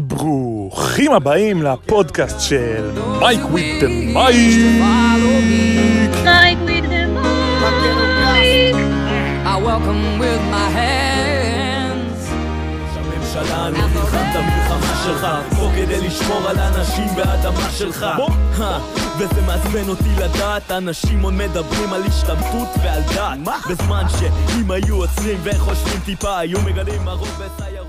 ברוכים הבאים לפודקאסט של מייק וויט מייק. Like we did like. I welcome with my hands. הממשלה נלחם את המלחמה שלך פה כדי לשמור על האנשים והאדמה שלך הא, וזה מעצבן אותי לדעת אנשים עוד מדברים על השתמטות ועל דת בזמן שאם היו עוצרים וחושבים טיפה היו מגלים הרוב כיפה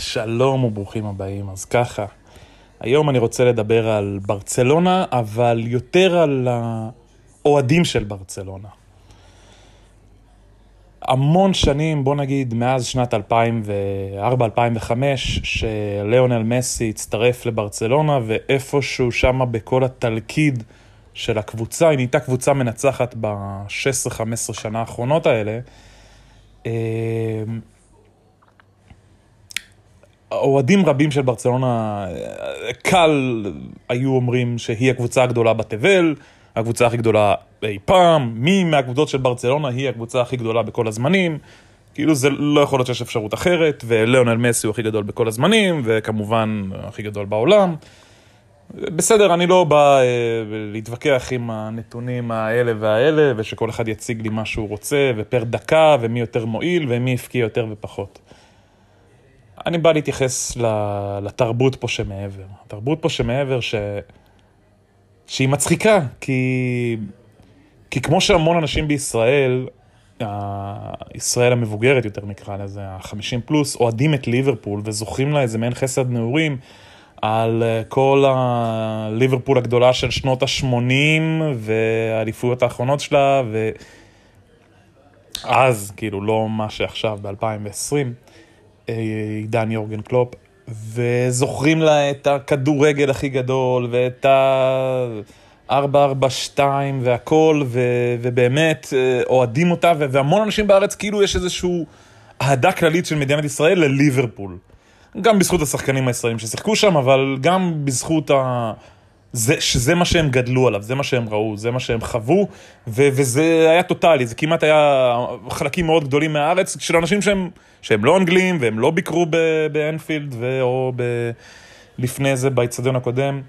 שלום וברוכים הבאים. אז ככה, היום אני רוצה לדבר על ברצלונה, אבל יותר על האוהדים של ברצלונה. המון שנים, בוא נגיד מאז שנת 2004-2005, שליאונל מסי הצטרף לברצלונה, ואיפשהו שמה בכל התלכיד של הקבוצה, היא נהייתה קבוצה מנצחת ב-16-15 שנה האחרונות האלה. אוהדים רבים של ברצלונה, קל היו אומרים שהיא הקבוצה הגדולה בתבל, הקבוצה הכי גדולה אי פעם, מי מהקבוצות של ברצלונה היא הקבוצה הכי גדולה בכל הזמנים. כאילו זה לא יכול להיות שיש אפשרות אחרת, וליאונל מסי הוא הכי גדול בכל הזמנים, וכמובן הכי גדול בעולם. בסדר, אני לא בא אה, להתווכח עם הנתונים האלה והאלה, ושכל אחד יציג לי מה שהוא רוצה, ופר דקה, ומי יותר מועיל, ומי הפקיע יותר ופחות. אני בא להתייחס לתרבות פה שמעבר. התרבות פה שמעבר ש... שהיא מצחיקה, כי... כי כמו שהמון אנשים בישראל, ישראל המבוגרת יותר נקרא לזה, ה-50 פלוס, אוהדים את ליברפול וזוכים לה איזה מעין חסד נעורים על אה, כל הליברפול הגדולה של שנות ה-80 והאליפויות האחרונות שלה, ואז, כאילו, לא מה שעכשיו ב-2020. עידן יורגן קלופ, וזוכרים לה את הכדורגל הכי גדול, ואת ה-442 והכל, ו- ובאמת אה, אוהדים אותה, והמון אנשים בארץ, כאילו יש איזושהי אהדה כללית של מדינת ישראל לליברפול. גם בזכות השחקנים הישראלים ששיחקו שם, אבל גם בזכות ה... זה, שזה מה שהם גדלו עליו, זה מה שהם ראו, זה מה שהם חוו, ו- וזה היה טוטאלי, זה כמעט היה חלקים מאוד גדולים מהארץ של אנשים שהם, שהם לא אנגלים והם לא ביקרו באנפילד או ב- לפני זה באיצטדיון הקודם.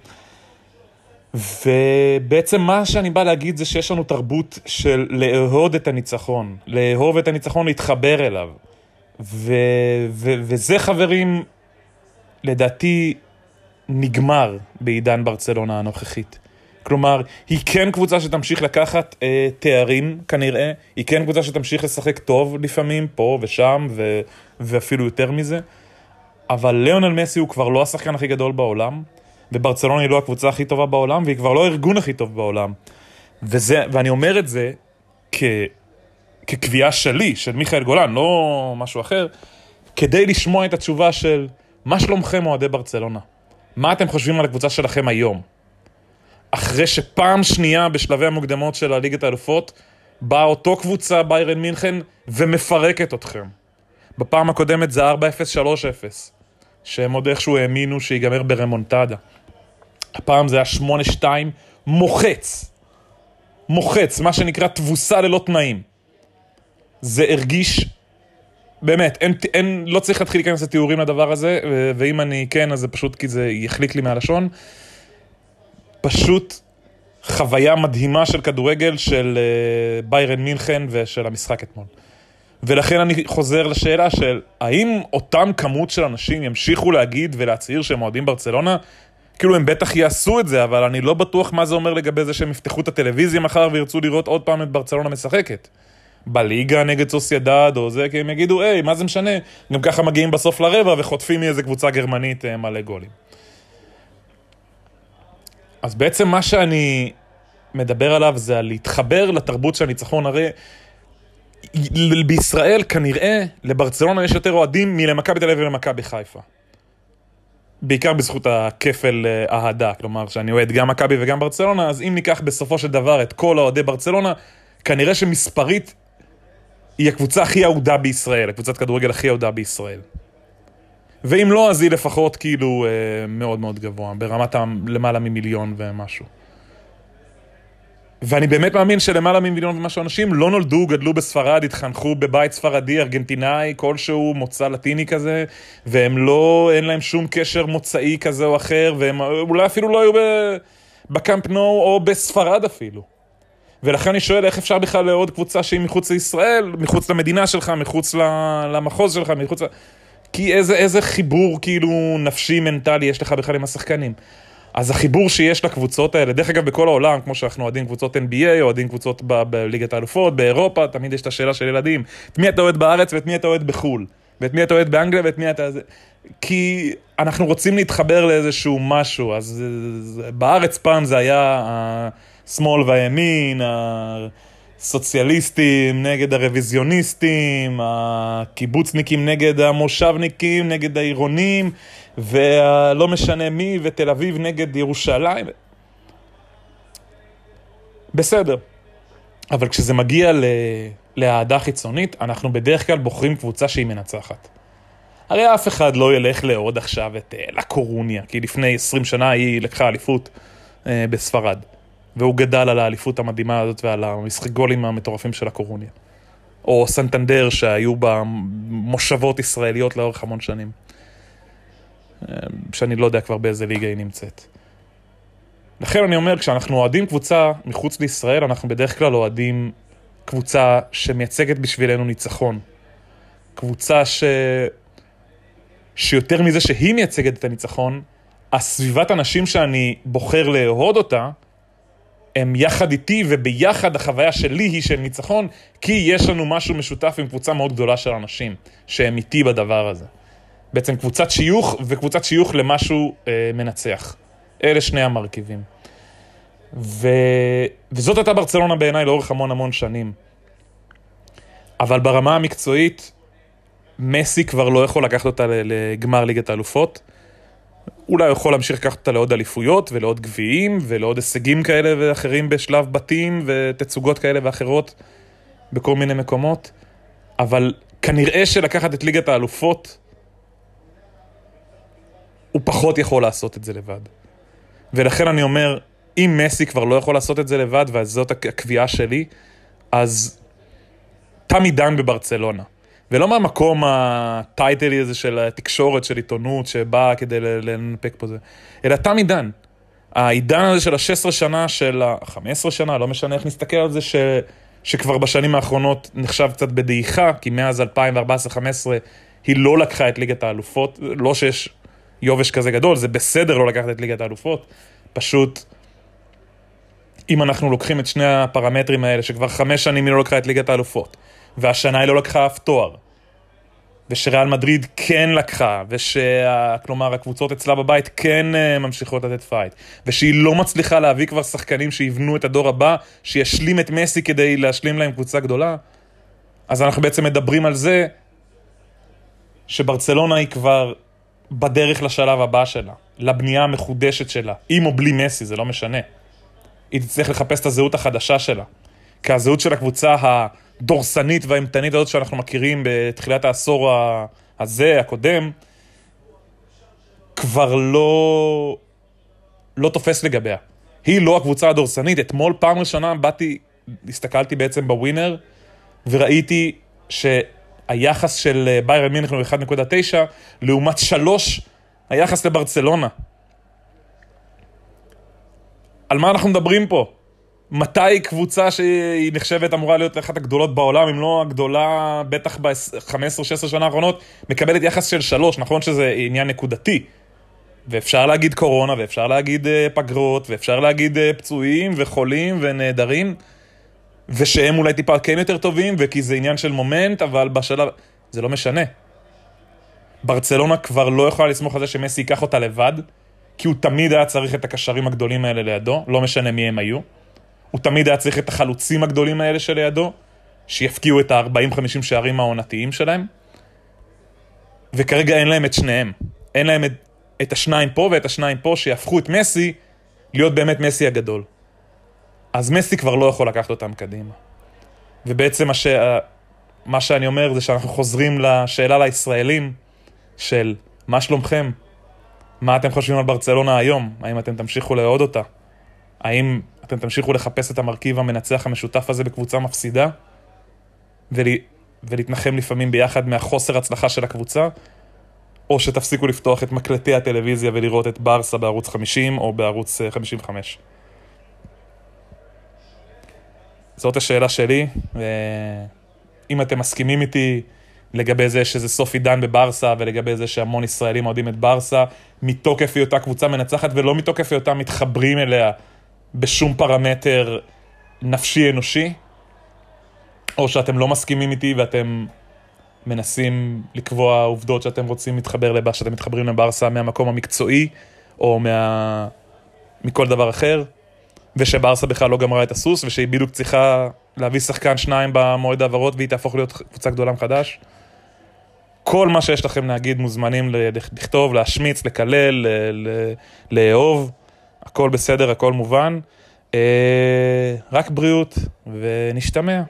ובעצם מה שאני בא להגיד זה שיש לנו תרבות של לאהוד את הניצחון, לאהוב את הניצחון, להתחבר אליו. ו- ו- וזה חברים, לדעתי, נגמר בעידן ברצלונה הנוכחית. כלומר, היא כן קבוצה שתמשיך לקחת אה, תארים כנראה, היא כן קבוצה שתמשיך לשחק טוב לפעמים, פה ושם, ו- ואפילו יותר מזה, אבל ליאונל מסי הוא כבר לא השחקן הכי גדול בעולם, וברצלונה היא לא הקבוצה הכי טובה בעולם, והיא כבר לא הארגון הכי טוב בעולם. וזה, ואני אומר את זה כ, כקביעה שלי, של מיכאל גולן, לא משהו אחר, כדי לשמוע את התשובה של מה שלומכם אוהדי ברצלונה? מה אתם חושבים על הקבוצה שלכם היום? אחרי שפעם שנייה בשלבי המוקדמות של הליגת האלופות, באה אותו קבוצה ביירן מינכן ומפרקת אתכם. בפעם הקודמת זה 4-0, 3-0, שהם עוד איכשהו האמינו שיגמר ברמונטדה. הפעם זה היה 8-2, מוחץ. מוחץ, מה שנקרא תבוסה ללא תנאים. זה הרגיש באמת, אין, אין, לא צריך להתחיל להיכנס לתיאורים לדבר הזה, ואם אני כן, אז זה פשוט כי זה יחליק לי מהלשון. פשוט חוויה מדהימה של כדורגל של uh, ביירן מינכן ושל המשחק אתמול. ולכן אני חוזר לשאלה של האם אותם כמות של אנשים ימשיכו להגיד ולהצהיר שהם אוהדים ברצלונה? כאילו הם בטח יעשו את זה, אבל אני לא בטוח מה זה אומר לגבי זה שהם יפתחו את הטלוויזיה מחר וירצו לראות עוד פעם את ברצלונה משחקת. בליגה נגד סוסיידד או זה, כי הם יגידו, היי, מה זה משנה? גם ככה מגיעים בסוף לרבע וחוטפים מאיזה קבוצה גרמנית אה, מלא גולים. אז בעצם מה שאני מדבר עליו זה על להתחבר לתרבות של הניצחון. הרי בישראל כנראה לברצלונה יש יותר אוהדים מלמכבי תל אביב ולמכבי חיפה. בעיקר בזכות הכפל אה, אהדה, כלומר שאני אוהד גם מכבי וגם ברצלונה, אז אם ניקח בסופו של דבר את כל אוהדי ברצלונה, כנראה שמספרית היא הקבוצה הכי אהודה בישראל, הקבוצת כדורגל הכי אהודה בישראל. ואם לא, אז היא לפחות כאילו אה, מאוד מאוד גבוה, ברמת למעלה ממיליון ומשהו. ואני באמת מאמין שלמעלה ממיליון ומשהו אנשים לא נולדו, גדלו בספרד, התחנכו בבית ספרדי, ארגנטינאי, כלשהו, מוצא לטיני כזה, והם לא, אין להם שום קשר מוצאי כזה או אחר, והם אולי אפילו לא היו ב, בקאמפ נו או בספרד אפילו. ולכן אני שואל איך אפשר בכלל לעוד קבוצה שהיא מחוץ לישראל, מחוץ למדינה שלך, מחוץ למחוז שלך, מחוץ ל... כי איזה, איזה חיבור כאילו נפשי, מנטלי יש לך בכלל עם השחקנים. אז החיבור שיש לקבוצות האלה, דרך אגב בכל העולם, כמו שאנחנו אוהדים קבוצות NBA, אוהדים קבוצות ב- בליגת האלופות, באירופה, תמיד יש את השאלה של ילדים, את מי אתה אוהד בארץ ואת מי אתה אוהד בחו"ל, ואת מי אתה אוהד באנגליה ואת מי אתה... כי אנחנו רוצים להתחבר לאיזשהו משהו, אז זה- בארץ פעם זה היה השמאל והימין, הסוציאליסטים נגד הרוויזיוניסטים, הקיבוצניקים נגד המושבניקים, נגד העירונים, ולא משנה מי, ותל אביב נגד ירושלים. בסדר. אבל כשזה מגיע ל... לאהדה חיצונית, אנחנו בדרך כלל בוחרים קבוצה שהיא מנצחת. הרי אף אחד לא ילך לעוד עכשיו את אה, לה קורוניה, כי לפני 20 שנה היא לקחה אליפות אה, בספרד. והוא גדל על האליפות המדהימה הזאת ועל המשחק גולים המטורפים של הקורוניה. או סנטנדר שהיו בה מושבות ישראליות לאורך המון שנים. אה, שאני לא יודע כבר באיזה ליגה היא נמצאת. לכן אני אומר, כשאנחנו אוהדים קבוצה מחוץ לישראל, אנחנו בדרך כלל אוהדים קבוצה שמייצגת בשבילנו ניצחון. קבוצה ש... שיותר מזה שהיא מייצגת את הניצחון, הסביבת אנשים שאני בוחר לאהוד אותה, הם יחד איתי, וביחד החוויה שלי היא של ניצחון, כי יש לנו משהו משותף עם קבוצה מאוד גדולה של אנשים, שהם איתי בדבר הזה. בעצם קבוצת שיוך וקבוצת שיוך למשהו אה, מנצח. אלה שני המרכיבים. ו... וזאת הייתה ברצלונה בעיניי לאורך המון המון שנים. אבל ברמה המקצועית, מסי כבר לא יכול לקחת אותה לגמר ליגת האלופות. אולי הוא יכול להמשיך לקחת אותה לעוד אליפויות ולעוד גביעים ולעוד הישגים כאלה ואחרים בשלב בתים ותצוגות כאלה ואחרות בכל מיני מקומות, אבל כנראה שלקחת את ליגת האלופות, הוא פחות יכול לעשות את זה לבד. ולכן אני אומר, אם מסי כבר לא יכול לעשות את זה לבד, וזאת הקביעה שלי, אז תם עידן בברצלונה. ולא מהמקום הטייטלי הזה של התקשורת, של עיתונות, שבאה כדי לנפק פה זה, אלא תם עידן. העידן הזה של ה-16 שנה, של ה-15 שנה, לא משנה איך נסתכל על זה, ש... שכבר בשנים האחרונות נחשב קצת בדעיכה, כי מאז 2014-2015 היא לא לקחה את ליגת האלופות, לא שיש יובש כזה גדול, זה בסדר לא לקחת את ליגת האלופות, פשוט אם אנחנו לוקחים את שני הפרמטרים האלה, שכבר חמש שנים היא לא לקחה את ליגת האלופות, והשנה היא לא לקחה אף תואר, ושריאל מדריד כן לקחה, ושכלומר הקבוצות אצלה בבית כן אה, ממשיכות לתת פייט, ושהיא לא מצליחה להביא כבר שחקנים שיבנו את הדור הבא, שישלים את מסי כדי להשלים להם קבוצה גדולה, אז אנחנו בעצם מדברים על זה שברצלונה היא כבר בדרך לשלב הבא שלה, לבנייה המחודשת שלה, עם או בלי מסי, זה לא משנה. היא תצטרך לחפש את הזהות החדשה שלה. כי הזהות של הקבוצה הדורסנית והאימתנית הזאת שאנחנו מכירים בתחילת העשור הזה, הקודם, כבר לא, לא תופס לגביה. היא לא הקבוצה הדורסנית. אתמול פעם ראשונה באתי, הסתכלתי בעצם בווינר, וראיתי שהיחס של אה, ביירן מינכן הוא 1.9, לעומת 3 היחס לברצלונה. על מה אנחנו מדברים פה? מתי קבוצה שהיא נחשבת אמורה להיות אחת הגדולות בעולם, אם לא הגדולה, בטח ב-15-16 שנה האחרונות, מקבלת יחס של שלוש, נכון שזה עניין נקודתי. ואפשר להגיד קורונה, ואפשר להגיד אה, פגרות, ואפשר להגיד אה, פצועים וחולים ונעדרים, ושהם אולי טיפה כן יותר טובים, וכי זה עניין של מומנט, אבל בשלב... זה לא משנה. ברצלונה כבר לא יכולה לסמוך על זה שמסי ייקח אותה לבד, כי הוא תמיד היה צריך את הקשרים הגדולים האלה לידו, לא משנה מי הם היו. הוא תמיד היה צריך את החלוצים הגדולים האלה שלידו, שיפקיעו את ה-40-50 שערים העונתיים שלהם. וכרגע אין להם את שניהם. אין להם את, את השניים פה ואת השניים פה, שיהפכו את מסי להיות באמת מסי הגדול. אז מסי כבר לא יכול לקחת אותם קדימה. ובעצם הש... מה שאני אומר זה שאנחנו חוזרים לשאלה לישראלים של מה שלומכם? מה אתם חושבים על ברצלונה היום? האם אתם תמשיכו לאהוד אותה? האם אתם תמשיכו לחפש את המרכיב המנצח המשותף הזה בקבוצה מפסידה, ול... ולהתנחם לפעמים ביחד מהחוסר הצלחה של הקבוצה, או שתפסיקו לפתוח את מקלטי הטלוויזיה ולראות את ברסה בערוץ 50 או בערוץ אה, 55. זאת השאלה שלי, ואם אתם מסכימים איתי לגבי זה שזה סוף עידן בברסה ולגבי זה שהמון ישראלים אוהדים את ברסה מתוקף היותה קבוצה מנצחת ולא מתוקף היותם מתחברים אליה בשום פרמטר נפשי אנושי, או שאתם לא מסכימים איתי ואתם מנסים לקבוע עובדות שאתם רוצים להתחבר לבה, שאתם מתחברים לברסה מהמקום המקצועי או מה... מכל דבר אחר, ושברסה בכלל לא גמרה את הסוס, ושהיא בדיוק צריכה להביא שחקן שניים במועד העברות והיא תהפוך להיות קבוצה גדולה מחדש. כל מה שיש לכם להגיד מוזמנים לכתוב, להשמיץ, לקלל, לאהוב, הכל בסדר, הכל מובן. אה, רק בריאות, ונשתמע.